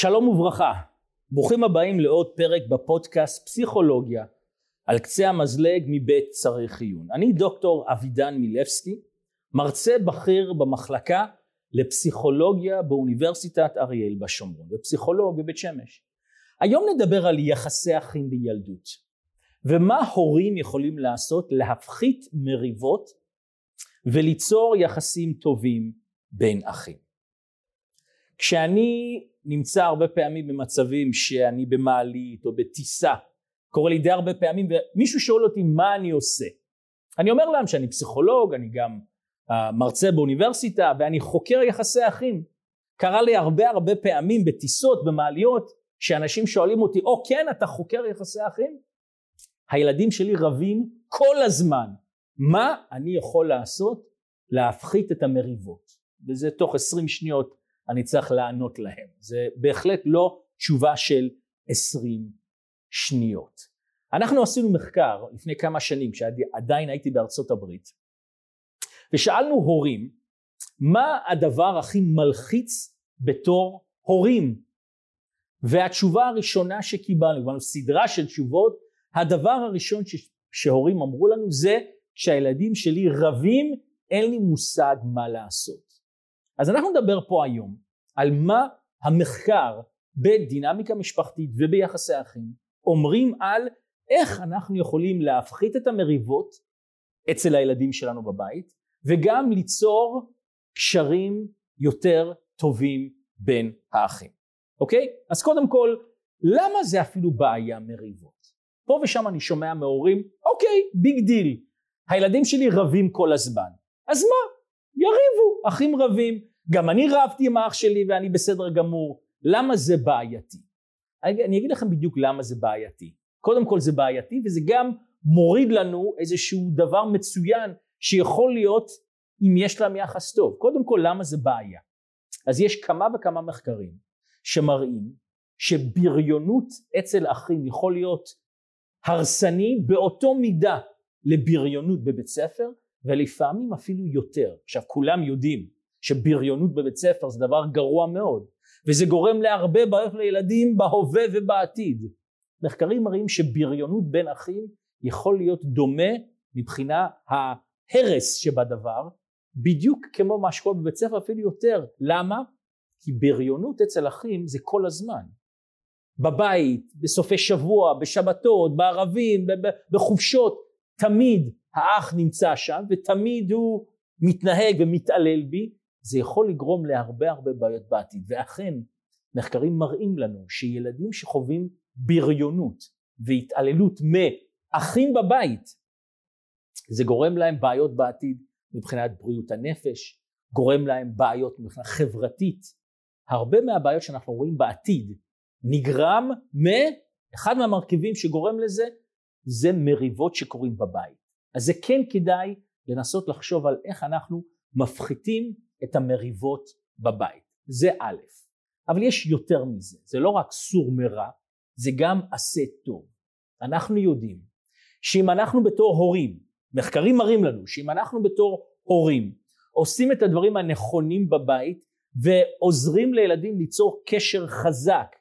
שלום וברכה, ברוכים הבאים לעוד פרק בפודקאסט פסיכולוגיה על קצה המזלג מבית צריך עיון. אני דוקטור אבידן מילבסקי, מרצה בכיר במחלקה לפסיכולוגיה באוניברסיטת אריאל בשומרון ופסיכולוג בבית שמש. היום נדבר על יחסי אחים בילדות ומה הורים יכולים לעשות להפחית מריבות וליצור יחסים טובים בין אחים. כשאני נמצא הרבה פעמים במצבים שאני במעלית או בטיסה, קורה לי די הרבה פעמים ומישהו שואל אותי מה אני עושה. אני אומר להם שאני פסיכולוג, אני גם uh, מרצה באוניברסיטה ואני חוקר יחסי אחים. קרה לי הרבה הרבה פעמים בטיסות, במעליות, שאנשים שואלים אותי, או oh, כן אתה חוקר יחסי אחים? הילדים שלי רבים כל הזמן. מה אני יכול לעשות להפחית את המריבות? וזה תוך עשרים שניות אני צריך לענות להם. זה בהחלט לא תשובה של עשרים שניות. אנחנו עשינו מחקר לפני כמה שנים כשעדיין הייתי בארצות הברית ושאלנו הורים מה הדבר הכי מלחיץ בתור הורים והתשובה הראשונה שקיבלנו, קיבלנו סדרה של תשובות, הדבר הראשון ש, שהורים אמרו לנו זה שהילדים שלי רבים אין לי מושג מה לעשות. אז אנחנו נדבר פה היום על מה המחקר בדינמיקה משפחתית וביחסי אחים אומרים על איך אנחנו יכולים להפחית את המריבות אצל הילדים שלנו בבית וגם ליצור קשרים יותר טובים בין האחים, אוקיי? אז קודם כל, למה זה אפילו בעיה מריבות? פה ושם אני שומע מהורים, אוקיי, big deal, הילדים שלי רבים כל הזמן, אז מה? אחים רבים, גם אני רבתי עם האח שלי ואני בסדר גמור, למה זה בעייתי? אני אגיד לכם בדיוק למה זה בעייתי. קודם כל זה בעייתי וזה גם מוריד לנו איזשהו דבר מצוין שיכול להיות אם יש להם יחס טוב. קודם כל למה זה בעיה? אז יש כמה וכמה מחקרים שמראים שבריונות אצל אחים יכול להיות הרסני באותו מידה לבריונות בבית ספר ולפעמים אפילו יותר. עכשיו כולם יודעים שבריונות בבית ספר זה דבר גרוע מאוד וזה גורם להרבה בעיות לילדים בהווה ובעתיד. מחקרים מראים שבריונות בין אחים יכול להיות דומה מבחינה ההרס שבדבר בדיוק כמו מה שקורה בבית ספר אפילו יותר. למה? כי בריונות אצל אחים זה כל הזמן. בבית, בסופי שבוע, בשבתות, בערבים, בחופשות, תמיד האח נמצא שם ותמיד הוא מתנהג ומתעלל בי זה יכול לגרום להרבה הרבה בעיות בעתיד ואכן מחקרים מראים לנו שילדים שחווים בריונות והתעללות מאחים בבית זה גורם להם בעיות בעתיד מבחינת בריאות הנפש, גורם להם בעיות מבחינה חברתית. הרבה מהבעיות שאנחנו רואים בעתיד נגרם מאחד מהמרכיבים שגורם לזה זה מריבות שקורים בבית. אז זה כן כדאי לנסות לחשוב על איך אנחנו מפחיתים את המריבות בבית. זה א', אבל יש יותר מזה, זה לא רק סור מרע, זה גם עשה טוב. אנחנו יודעים שאם אנחנו בתור הורים, מחקרים מראים לנו שאם אנחנו בתור הורים עושים את הדברים הנכונים בבית ועוזרים לילדים ליצור קשר חזק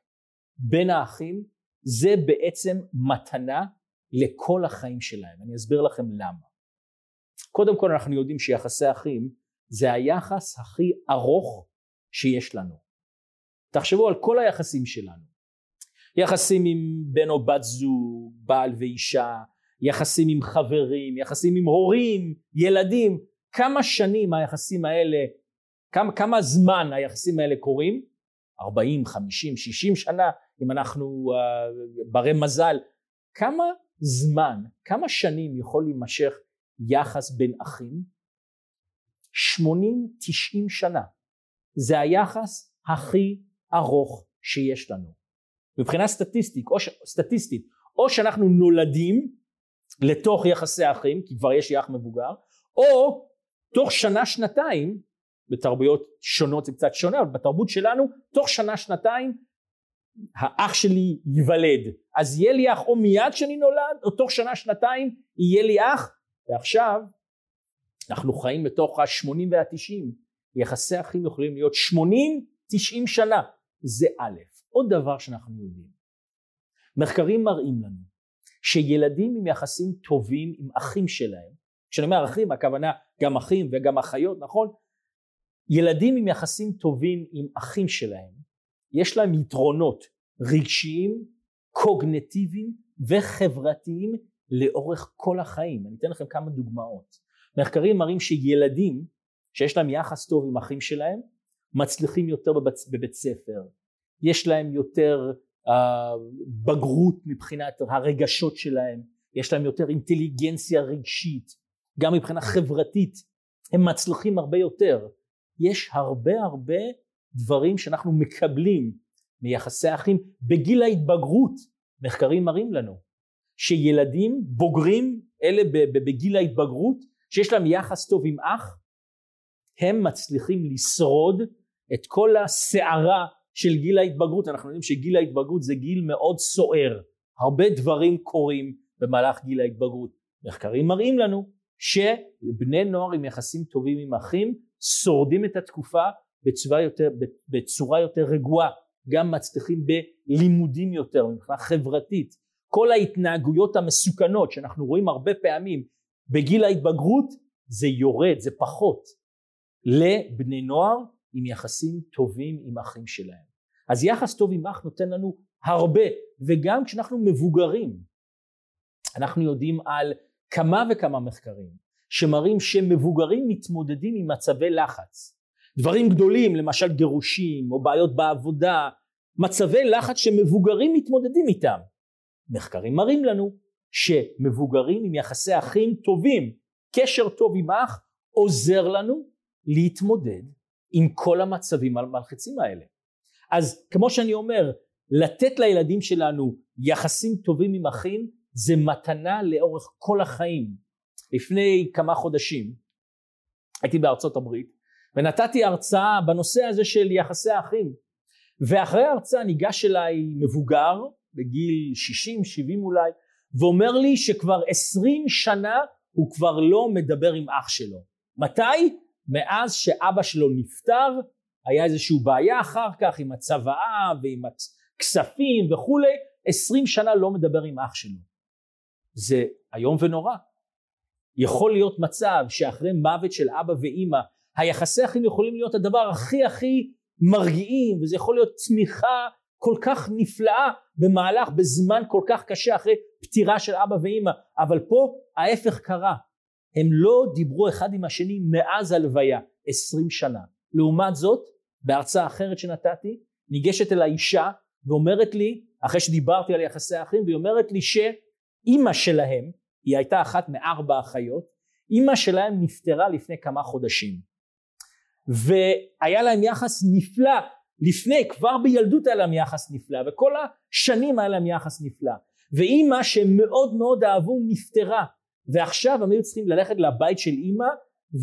בין האחים, זה בעצם מתנה לכל החיים שלהם. אני אסביר לכם למה. קודם כל אנחנו יודעים שיחסי אחים זה היחס הכי ארוך שיש לנו. תחשבו על כל היחסים שלנו. יחסים עם בן או בת זוג, בעל ואישה, יחסים עם חברים, יחסים עם הורים, ילדים, כמה שנים היחסים האלה, כמה, כמה זמן היחסים האלה קורים? 40, 50, 60 שנה, אם אנחנו uh, ברי מזל, כמה זמן, כמה שנים יכול להימשך יחס בין אחים? 80-90 שנה. זה היחס הכי ארוך שיש לנו. מבחינה סטטיסטית או, ש... סטטיסטית, או שאנחנו נולדים לתוך יחסי אחים, כי כבר יש לי אח מבוגר, או תוך שנה שנתיים, בתרבויות שונות זה קצת שונה, אבל בתרבות שלנו, תוך שנה שנתיים האח שלי ייוולד. אז יהיה לי אח או מיד כשאני נולד, או תוך שנה שנתיים יהיה לי אח, ועכשיו אנחנו חיים בתוך ה-80 וה-90, יחסי אחים יכולים להיות 80-90 שנה, זה א', עוד דבר שאנחנו יודעים. מחקרים מראים לנו שילדים עם יחסים טובים עם אחים שלהם, כשאני אומר אחים הכוונה גם אחים וגם אחיות נכון? ילדים עם יחסים טובים עם אחים שלהם יש להם יתרונות רגשיים, קוגנטיביים וחברתיים לאורך כל החיים. אני אתן לכם כמה דוגמאות. מחקרים מראים שילדים שיש להם יחס טוב עם אחים שלהם מצליחים יותר בבית, בבית ספר, יש להם יותר uh, בגרות מבחינת הרגשות שלהם, יש להם יותר אינטליגנציה רגשית, גם מבחינה חברתית הם מצליחים הרבה יותר. יש הרבה הרבה דברים שאנחנו מקבלים מיחסי אחים בגיל ההתבגרות. מחקרים מראים לנו שילדים בוגרים אלה בגיל ההתבגרות שיש להם יחס טוב עם אח הם מצליחים לשרוד את כל הסערה של גיל ההתבגרות. אנחנו יודעים שגיל ההתבגרות זה גיל מאוד סוער. הרבה דברים קורים במהלך גיל ההתבגרות. מחקרים מראים לנו שבני נוער עם יחסים טובים עם אחים שורדים את התקופה בצורה יותר, בצורה יותר רגועה. גם מצליחים בלימודים יותר מבחינה חברתית. כל ההתנהגויות המסוכנות שאנחנו רואים הרבה פעמים בגיל ההתבגרות זה יורד זה פחות. לבני נוער עם יחסים טובים עם אחים שלהם. אז יחס טוב עם אח נותן לנו הרבה וגם כשאנחנו מבוגרים אנחנו יודעים על כמה וכמה מחקרים שמראים שמבוגרים מתמודדים עם מצבי לחץ דברים גדולים למשל גירושים או בעיות בעבודה מצבי לחץ שמבוגרים מתמודדים איתם מחקרים מראים לנו שמבוגרים עם יחסי אחים טובים קשר טוב עם אח עוזר לנו להתמודד עם כל המצבים המלחיצים האלה אז כמו שאני אומר לתת לילדים שלנו יחסים טובים עם אחים זה מתנה לאורך כל החיים. לפני כמה חודשים הייתי בארצות הברית ונתתי הרצאה בנושא הזה של יחסי האחים ואחרי ההרצאה ניגש אליי מבוגר בגיל 60-70 אולי ואומר לי שכבר 20 שנה הוא כבר לא מדבר עם אח שלו. מתי? מאז שאבא שלו נפטר היה איזושהי בעיה אחר כך עם הצוואה ועם הכספים וכולי 20 שנה לא מדבר עם אח שלו זה איום ונורא. יכול להיות מצב שאחרי מוות של אבא ואימא היחסי אחים יכולים להיות הדבר הכי הכי מרגיעים וזה יכול להיות צמיחה כל כך נפלאה במהלך בזמן כל כך קשה אחרי פטירה של אבא ואימא אבל פה ההפך קרה. הם לא דיברו אחד עם השני מאז הלוויה עשרים שנה. לעומת זאת בהרצאה אחרת שנתתי ניגשת אל האישה ואומרת לי אחרי שדיברתי על יחסי אחים והיא אומרת לי ש אימא שלהם, היא הייתה אחת מארבע אחיות, אימא שלהם נפטרה לפני כמה חודשים. והיה להם יחס נפלא לפני, כבר בילדות היה להם יחס נפלא, וכל השנים היה להם יחס נפלא. ואימא שהם מאוד מאוד אהבו נפטרה, ועכשיו הם היו צריכים ללכת לבית של אימא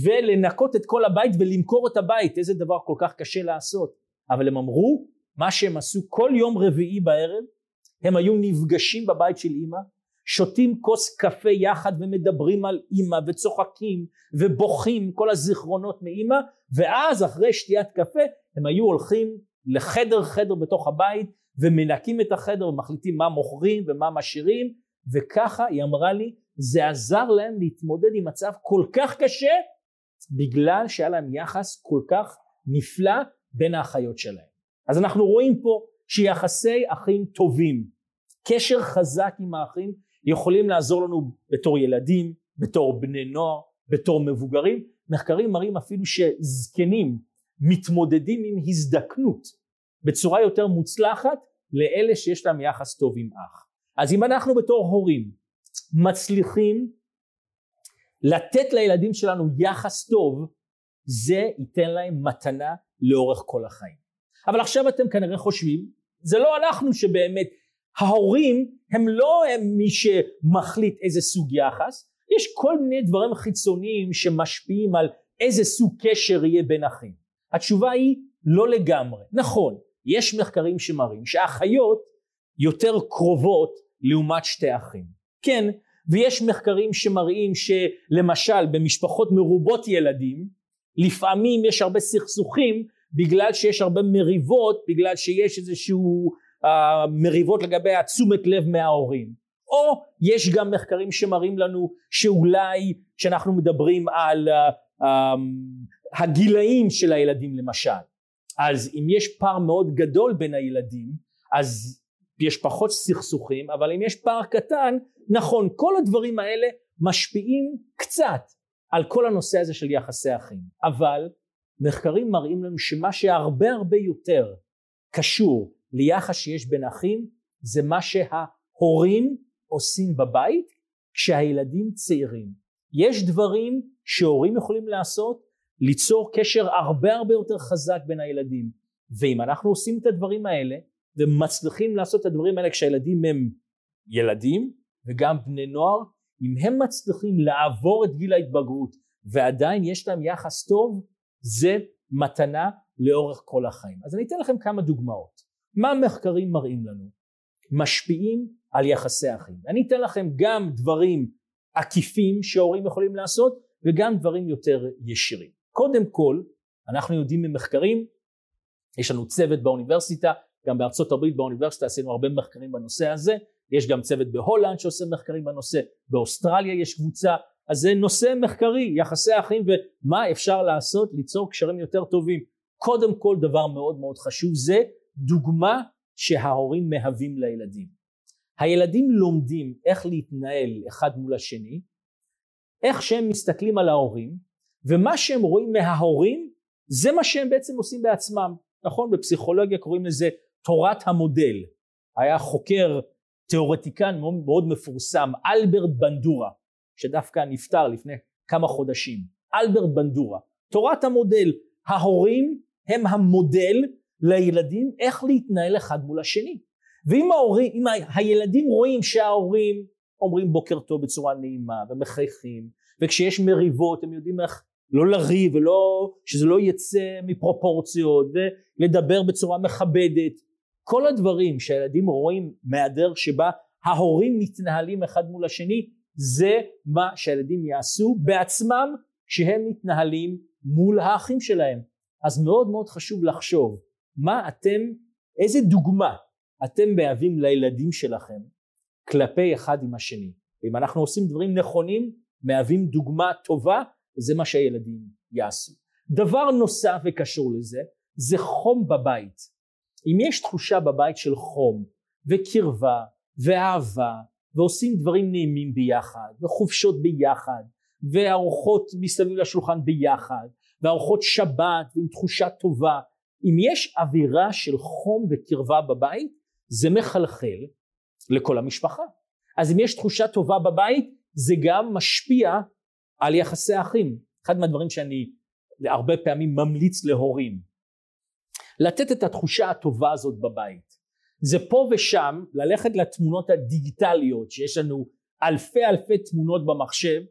ולנקות את כל הבית ולמכור את הבית, איזה דבר כל כך קשה לעשות. אבל הם אמרו, מה שהם עשו כל יום רביעי בערב, הם היו נפגשים בבית של אימא שותים כוס קפה יחד ומדברים על אימא וצוחקים ובוכים כל הזיכרונות מאימא ואז אחרי שתיית קפה הם היו הולכים לחדר חדר בתוך הבית ומנקים את החדר ומחליטים מה מוכרים ומה משאירים וככה היא אמרה לי זה עזר להם להתמודד עם מצב כל כך קשה בגלל שהיה להם יחס כל כך נפלא בין האחיות שלהם. אז אנחנו רואים פה שיחסי אחים טובים קשר חזק עם האחים יכולים לעזור לנו בתור ילדים, בתור בני נוער, בתור מבוגרים. מחקרים מראים אפילו שזקנים מתמודדים עם הזדקנות בצורה יותר מוצלחת לאלה שיש להם יחס טוב עם אח. אז אם אנחנו בתור הורים מצליחים לתת לילדים שלנו יחס טוב, זה ייתן להם מתנה לאורך כל החיים. אבל עכשיו אתם כנראה חושבים, זה לא אנחנו שבאמת ההורים הם לא הם מי שמחליט איזה סוג יחס, יש כל מיני דברים חיצוניים שמשפיעים על איזה סוג קשר יהיה בין אחים. התשובה היא לא לגמרי. נכון, יש מחקרים שמראים שאחיות יותר קרובות לעומת שתי אחים. כן, ויש מחקרים שמראים שלמשל במשפחות מרובות ילדים לפעמים יש הרבה סכסוכים בגלל שיש הרבה מריבות, בגלל שיש איזשהו המריבות לגבי התשומת לב מההורים. או יש גם מחקרים שמראים לנו שאולי כשאנחנו מדברים על uh, um, הגילאים של הילדים למשל אז אם יש פער מאוד גדול בין הילדים אז יש פחות סכסוכים אבל אם יש פער קטן נכון כל הדברים האלה משפיעים קצת על כל הנושא הזה של יחסי אחים. אבל מחקרים מראים לנו שמה שהרבה הרבה יותר קשור ליחס שיש בין אחים זה מה שההורים עושים בבית כשהילדים צעירים. יש דברים שהורים יכולים לעשות ליצור קשר הרבה הרבה יותר חזק בין הילדים. ואם אנחנו עושים את הדברים האלה ומצליחים לעשות את הדברים האלה כשהילדים הם ילדים וגם בני נוער אם הם מצליחים לעבור את גיל ההתבגרות ועדיין יש להם יחס טוב זה מתנה לאורך כל החיים. אז אני אתן לכם כמה דוגמאות מה המחקרים מראים לנו? משפיעים על יחסי אחים. אני אתן לכם גם דברים עקיפים שהורים יכולים לעשות וגם דברים יותר ישירים. קודם כל אנחנו יודעים ממחקרים יש לנו צוות באוניברסיטה גם בארצות הברית באוניברסיטה עשינו הרבה מחקרים בנושא הזה. יש גם צוות בהולנד שעושה מחקרים בנושא באוסטרליה יש קבוצה. אז זה נושא מחקרי יחסי אחים ומה אפשר לעשות ליצור קשרים יותר טובים. קודם כל דבר מאוד מאוד חשוב זה דוגמה שההורים מהווים לילדים. הילדים לומדים איך להתנהל אחד מול השני איך שהם מסתכלים על ההורים ומה שהם רואים מההורים זה מה שהם בעצם עושים בעצמם. נכון? בפסיכולוגיה קוראים לזה תורת המודל. היה חוקר תיאורטיקן מאוד, מאוד מפורסם אלברט בנדורה שדווקא נפטר לפני כמה חודשים. אלברט בנדורה. תורת המודל. ההורים הם המודל לילדים איך להתנהל אחד מול השני. ואם ההורים, אם הילדים רואים שההורים אומרים בוקר טוב בצורה נעימה ומחייכים וכשיש מריבות הם יודעים איך לא לריב ולא שזה לא יצא מפרופורציות ולדבר בצורה מכבדת. כל הדברים שהילדים רואים מהדרך שבה ההורים מתנהלים אחד מול השני זה מה שהילדים יעשו בעצמם כשהם מתנהלים מול האחים שלהם. אז מאוד מאוד חשוב לחשוב מה אתם איזה דוגמה אתם מהווים לילדים שלכם כלפי אחד עם השני? אם אנחנו עושים דברים נכונים מהווים דוגמה טובה זה מה שהילדים יעשו. דבר נוסף וקשור לזה זה חום בבית. אם יש תחושה בבית של חום וקרבה ואהבה ועושים דברים נעימים ביחד וחופשות ביחד וארוחות מסביב לשולחן ביחד וארוחות שבת ועם תחושה טובה אם יש אווירה של חום וקרבה בבית זה מחלחל לכל המשפחה. אז אם יש תחושה טובה בבית זה גם משפיע על יחסי האחים. אחד מהדברים שאני הרבה פעמים ממליץ להורים לתת את התחושה הטובה הזאת בבית. זה פה ושם ללכת לתמונות הדיגיטליות שיש לנו אלפי אלפי תמונות במחשב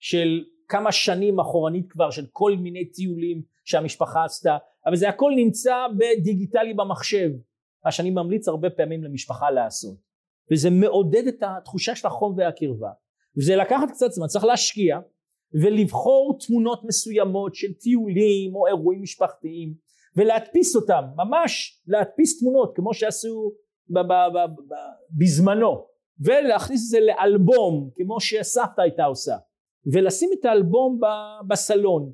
של כמה שנים אחורנית כבר של כל מיני טיולים שהמשפחה עשתה אבל זה הכל נמצא בדיגיטלי במחשב מה שאני ממליץ הרבה פעמים למשפחה לעשות. וזה מעודד את התחושה של החום והקרבה. וזה לקחת קצת זמן צריך להשקיע ולבחור תמונות מסוימות של טיולים או אירועים משפחתיים ולהדפיס אותם ממש להדפיס תמונות כמו שעשו בזמנו. ולהכניס את זה לאלבום כמו שסבתא הייתה עושה ולשים את האלבום בסלון.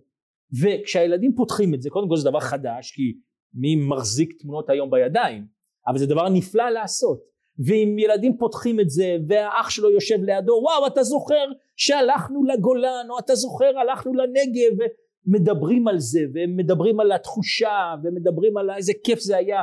וכשהילדים פותחים את זה קודם כל זה דבר חדש כי מי מחזיק תמונות היום בידיים? אבל זה דבר נפלא לעשות. ואם ילדים פותחים את זה והאח שלו יושב לידו וואו אתה זוכר שהלכנו לגולן או אתה זוכר הלכנו לנגב ומדברים על זה ומדברים על התחושה ומדברים על איזה כיף זה היה.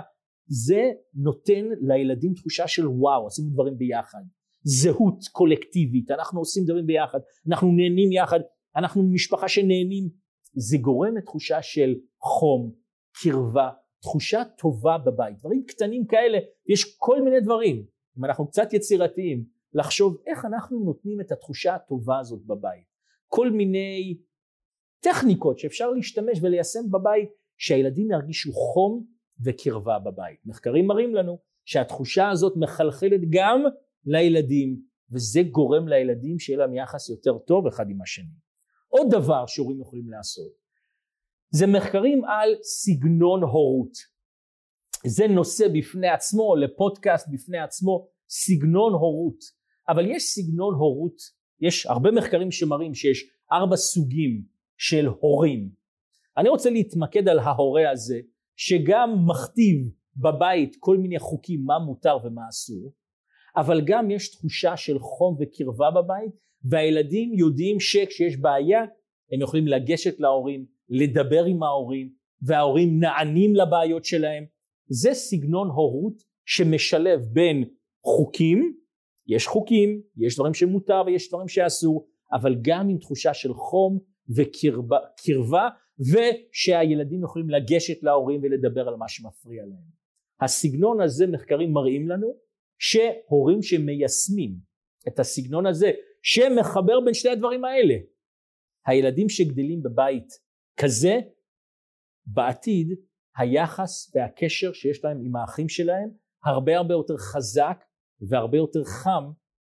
זה נותן לילדים תחושה של וואו עשינו דברים ביחד זהות קולקטיבית. אנחנו עושים דברים ביחד אנחנו נהנים יחד אנחנו משפחה שנהנים. זה גורם לתחושה של חום קרבה תחושה טובה בבית. דברים קטנים כאלה יש כל מיני דברים. אם אנחנו קצת יצירתיים לחשוב איך אנחנו נותנים את התחושה הטובה הזאת בבית. כל מיני טכניקות שאפשר להשתמש וליישם בבית שהילדים ירגישו חום וקרבה בבית. מחקרים מראים לנו שהתחושה הזאת מחלחלת גם לילדים וזה גורם לילדים שיהיה להם יחס יותר טוב אחד עם השני עוד דבר שהורים יכולים לעשות זה מחקרים על סגנון הורות זה נושא בפני עצמו, לפודקאסט בפני עצמו, סגנון הורות. אבל יש סגנון הורות, יש הרבה מחקרים שמראים שיש ארבע סוגים של הורים. אני רוצה להתמקד על ההורה הזה, שגם מכתיב בבית כל מיני חוקים מה מותר ומה אסור, אבל גם יש תחושה של חום וקרבה בבית, והילדים יודעים שכשיש בעיה הם יכולים לגשת להורים, לדבר עם ההורים, וההורים נענים לבעיות שלהם. זה סגנון הורות שמשלב בין חוקים, יש חוקים, יש דברים שמותר ויש דברים שאסור, אבל גם עם תחושה של חום וקרבה, ושהילדים יכולים לגשת להורים ולדבר על מה שמפריע להם. הסגנון הזה מחקרים מראים לנו שהורים שמיישמים את הסגנון הזה שמחבר בין שני הדברים האלה. הילדים שגדלים בבית כזה בעתיד היחס והקשר שיש להם עם האחים שלהם הרבה הרבה יותר חזק והרבה יותר חם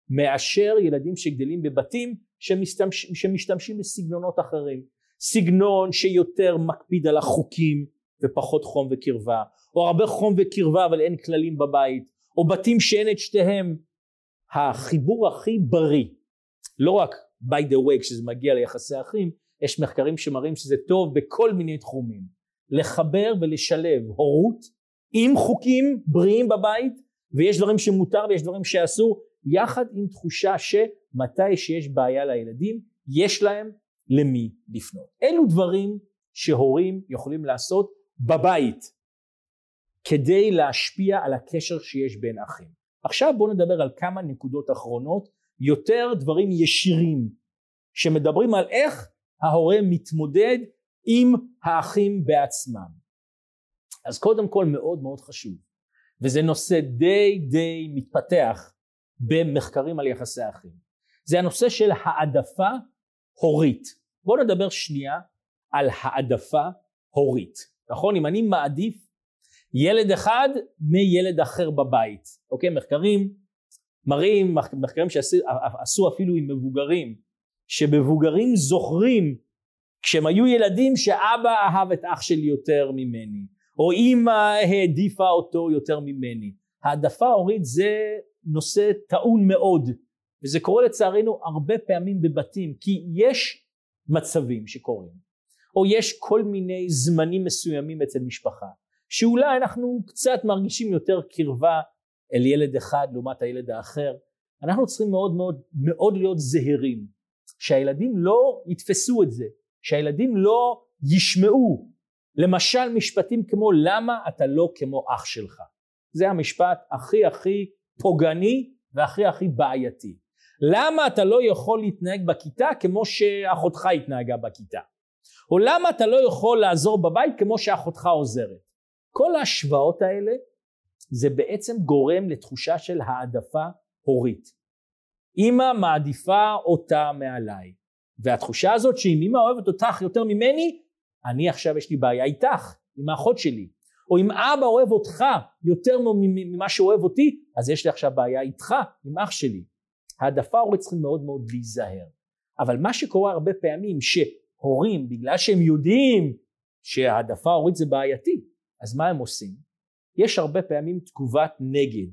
מאשר ילדים שגדלים בבתים שמשתמש, שמשתמשים בסגנונות אחרים. סגנון שיותר מקפיד על החוקים ופחות חום וקרבה. או הרבה חום וקרבה אבל אין כללים בבית או בתים שאין את שתיהם החיבור הכי בריא לא רק by the way כשזה מגיע ליחסי אחים יש מחקרים שמראים שזה טוב בכל מיני תחומים לחבר ולשלב הורות עם חוקים בריאים בבית ויש דברים שמותר ויש דברים שאסור יחד עם תחושה שמתי שיש בעיה לילדים יש להם למי לפנות. אלו דברים שהורים יכולים לעשות בבית כדי להשפיע על הקשר שיש בין אחים. עכשיו בואו נדבר על כמה נקודות אחרונות, יותר דברים ישירים שמדברים על איך ההורה מתמודד עם האחים בעצמם. אז קודם כל מאוד מאוד חשוב, וזה נושא די די מתפתח במחקרים על יחסי אחים, זה הנושא של העדפה הורית. בואו נדבר שנייה על העדפה הורית, נכון? אם אני מעדיף ילד אחד מילד אחר בבית, אוקיי? מחקרים מראים, מחקרים שעשו אפילו עם מבוגרים, שמבוגרים זוכרים כשהם היו ילדים שאבא אהב את אח שלי יותר ממני, או אמא העדיפה אותו יותר ממני. העדפה הורית זה נושא טעון מאוד, וזה קורה לצערנו הרבה פעמים בבתים, כי יש מצבים שקורים, או יש כל מיני זמנים מסוימים אצל משפחה, שאולי אנחנו קצת מרגישים יותר קרבה אל ילד אחד לעומת הילד האחר, אנחנו צריכים מאוד מאוד מאוד להיות זהירים, שהילדים לא יתפסו את זה, שהילדים לא ישמעו למשל משפטים כמו למה אתה לא כמו אח שלך, זה המשפט הכי הכי פוגעני והכי הכי בעייתי. למה אתה לא יכול להתנהג בכיתה כמו שאחותך התנהגה בכיתה? או למה אתה לא יכול לעזור בבית כמו שאחותך עוזרת? כל ההשוואות האלה זה בעצם גורם לתחושה של העדפה הורית. אמא מעדיפה אותה מעליי והתחושה הזאת שאם אמא אוהבת אותך יותר ממני אני עכשיו יש לי בעיה איתך עם האחות שלי. או אם אבא אוהב אותך יותר ממה שאוהב אותי אז יש לי עכשיו בעיה איתך עם אח שלי. העדפה הורית צריכים מאוד מאוד להיזהר. אבל מה שקורה הרבה פעמים שהורים בגלל שהם יודעים שהעדפה הורית זה בעייתי אז מה הם עושים? יש הרבה פעמים תגובת נגד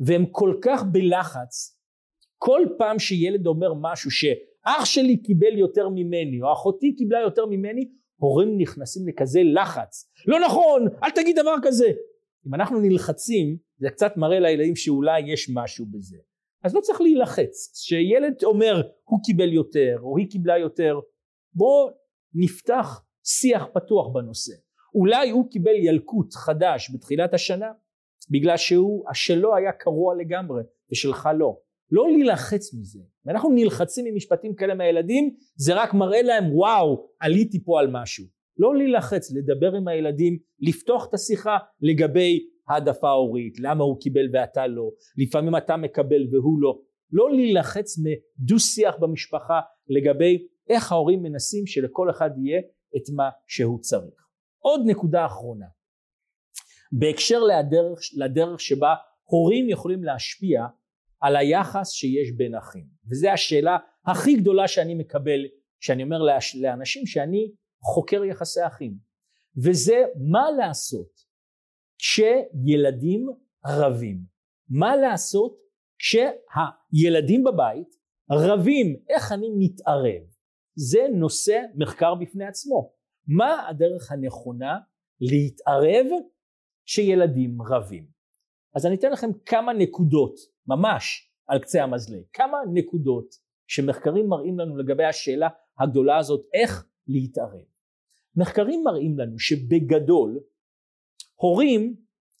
והם כל כך בלחץ כל פעם שילד אומר משהו שאח שלי קיבל יותר ממני או אחותי קיבלה יותר ממני הורים נכנסים לכזה לחץ. לא נכון אל תגיד דבר כזה. אם אנחנו נלחצים זה קצת מראה לילדים שאולי יש משהו בזה. אז לא צריך להילחץ. כשילד אומר הוא קיבל יותר או היא קיבלה יותר בוא נפתח שיח פתוח בנושא אולי הוא קיבל ילקוט חדש בתחילת השנה בגלל שהוא השלו היה קרוע לגמרי ושלך לא. לא להילחץ מזה. ואנחנו נלחצים ממשפטים כאלה מהילדים זה רק מראה להם וואו עליתי פה על משהו. לא להילחץ לדבר עם הילדים לפתוח את השיחה לגבי העדפה הורית למה הוא קיבל ואתה לא לפעמים אתה מקבל והוא לא. לא להילחץ מדו שיח במשפחה לגבי איך ההורים מנסים שלכל אחד יהיה את מה שהוא צריך עוד נקודה אחרונה בהקשר לדרך, לדרך שבה הורים יכולים להשפיע על היחס שיש בין אחים וזו השאלה הכי גדולה שאני מקבל שאני אומר לאנשים שאני חוקר יחסי אחים וזה מה לעשות כשילדים רבים. מה לעשות כשהילדים בבית רבים, איך אני מתערב? זה נושא מחקר בפני עצמו. מה הדרך הנכונה להתערב כשילדים רבים? אז אני אתן לכם כמה נקודות, ממש על קצה המזלג, כמה נקודות שמחקרים מראים לנו לגבי השאלה הגדולה הזאת, איך להתערב. מחקרים מראים לנו שבגדול הורים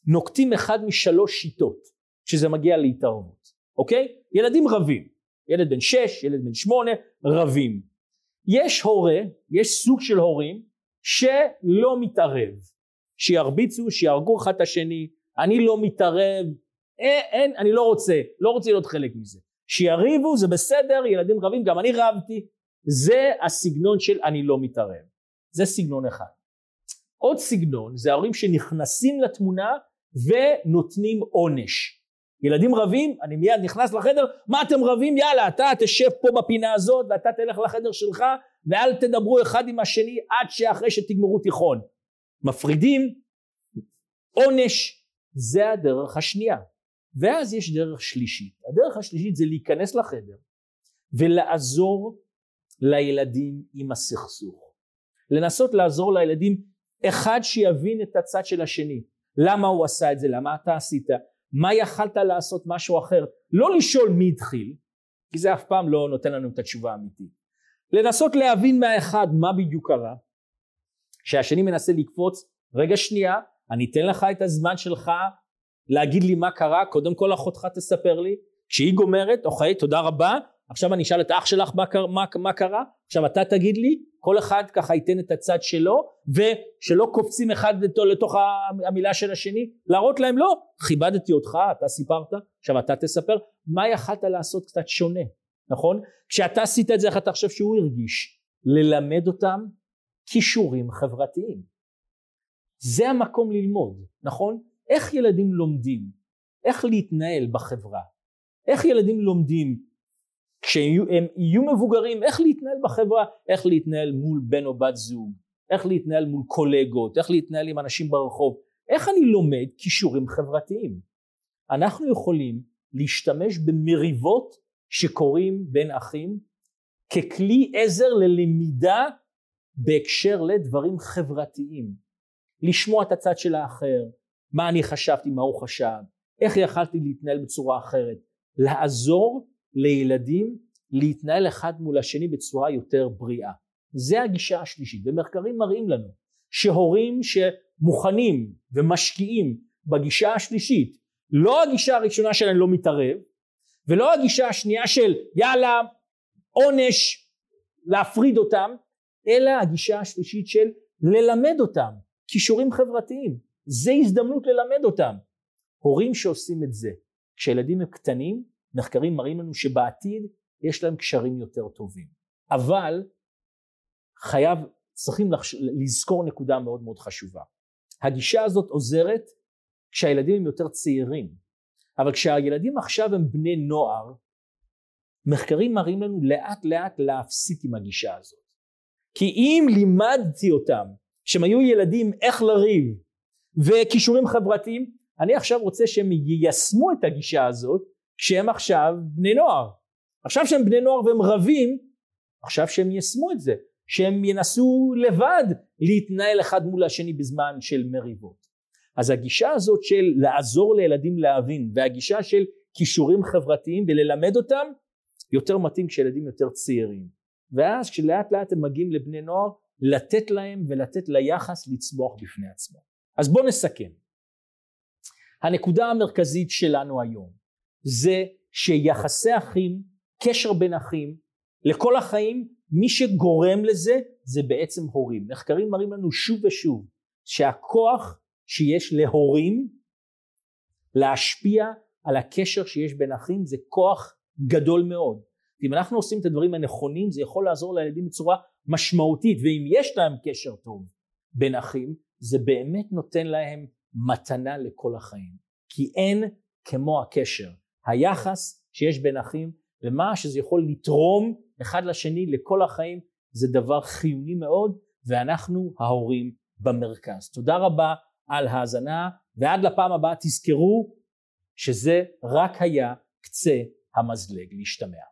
נוקטים אחד משלוש שיטות כשזה מגיע להתערבות, אוקיי? ילדים רבים, ילד בן שש, ילד בן שמונה, רבים. יש הורה, יש סוג של הורים שלא מתערב, שירביצו, שיהרגו אחד את השני, אני לא מתערב, אין, אין, אני לא רוצה, לא רוצה להיות חלק מזה. שיריבו זה בסדר, ילדים רבים, גם אני רבתי, זה הסגנון של אני לא מתערב. זה סגנון אחד. עוד סגנון זה ההורים שנכנסים לתמונה ונותנים עונש. ילדים רבים, אני מיד נכנס לחדר, מה אתם רבים? יאללה, אתה תשב פה בפינה הזאת ואתה תלך לחדר שלך ואל תדברו אחד עם השני עד שאחרי שתגמרו תיכון. מפרידים, עונש, זה הדרך השנייה. ואז יש דרך שלישית. הדרך השלישית זה להיכנס לחדר ולעזור לילדים עם הסכסוך. לנסות לעזור לילדים אחד שיבין את הצד של השני. למה הוא עשה את זה? למה אתה עשית? מה יכלת לעשות משהו אחר? לא לשאול מי התחיל, כי זה אף פעם לא נותן לנו את התשובה האמיתית. לנסות להבין מהאחד מה בדיוק קרה, שהשני מנסה לקפוץ, רגע שנייה, אני אתן לך את הזמן שלך להגיד לי מה קרה, קודם כל אחותך תספר לי, כשהיא גומרת, אוקיי, תודה רבה, עכשיו אני אשאל את אח שלך מה, מה, מה קרה, עכשיו אתה תגיד לי, כל אחד ככה ייתן את הצד שלו, ושלא קופצים אחד לתוך המילה של השני, להראות להם לא, כיבדתי אותך, אתה סיפרת, עכשיו אתה תספר, מה יכלת לעשות קצת שונה, נכון? כשאתה עשית את זה, איך אתה חושב שהוא הרגיש? ללמד אותם כישורים חברתיים. זה המקום ללמוד, נכון? איך ילדים לומדים? איך להתנהל בחברה? איך ילדים לומדים כשהם יהיו מבוגרים איך להתנהל בחברה, איך להתנהל מול בן או בת זוג, איך להתנהל מול קולגות, איך להתנהל עם אנשים ברחוב, איך אני לומד כישורים חברתיים. אנחנו יכולים להשתמש במריבות שקורים בין אחים ככלי עזר ללמידה בהקשר לדברים חברתיים. לשמוע את הצד של האחר, מה אני חשבתי, מה הוא חשב, איך יכלתי להתנהל בצורה אחרת, לעזור לילדים להתנהל אחד מול השני בצורה יותר בריאה. זה הגישה השלישית ומחקרים מראים לנו שהורים שמוכנים ומשקיעים בגישה השלישית לא הגישה הראשונה שלהם לא מתערב ולא הגישה השנייה של יאללה עונש להפריד אותם אלא הגישה השלישית של ללמד אותם כישורים חברתיים זה הזדמנות ללמד אותם הורים שעושים את זה כשילדים הם קטנים מחקרים מראים לנו שבעתיד יש להם קשרים יותר טובים. אבל חייב, צריכים לחש... לזכור נקודה מאוד מאוד חשובה. הגישה הזאת עוזרת כשהילדים הם יותר צעירים, אבל כשהילדים עכשיו הם בני נוער, מחקרים מראים לנו לאט לאט להפסיק עם הגישה הזאת. כי אם לימדתי אותם כשהם היו ילדים איך לריב וכישורים חברתיים, אני עכשיו רוצה שהם יישמו את הגישה הזאת כשהם עכשיו בני נוער. עכשיו שהם בני נוער והם רבים, עכשיו שהם יישמו את זה, שהם ינסו לבד להתנהל אחד מול השני בזמן של מריבות. אז הגישה הזאת של לעזור לילדים להבין והגישה של כישורים חברתיים וללמד אותם יותר מתאים כשילדים יותר צעירים. ואז כשלאט לאט הם מגיעים לבני נוער לתת להם ולתת ליחס לצמוח בפני עצמו. אז בואו נסכם. הנקודה המרכזית שלנו היום זה שיחסי אחים, קשר בין אחים, לכל החיים, מי שגורם לזה זה בעצם הורים. מחקרים מראים לנו שוב ושוב שהכוח שיש להורים להשפיע על הקשר שיש בין אחים זה כוח גדול מאוד. אם אנחנו עושים את הדברים הנכונים זה יכול לעזור לילדים בצורה משמעותית ואם יש להם קשר טוב בין אחים זה באמת נותן להם מתנה לכל החיים כי אין כמו הקשר היחס שיש בין אחים ומה שזה יכול לתרום אחד לשני לכל החיים זה דבר חיוני מאוד ואנחנו ההורים במרכז. תודה רבה על האזנה ועד לפעם הבאה תזכרו שזה רק היה קצה המזלג להשתמע.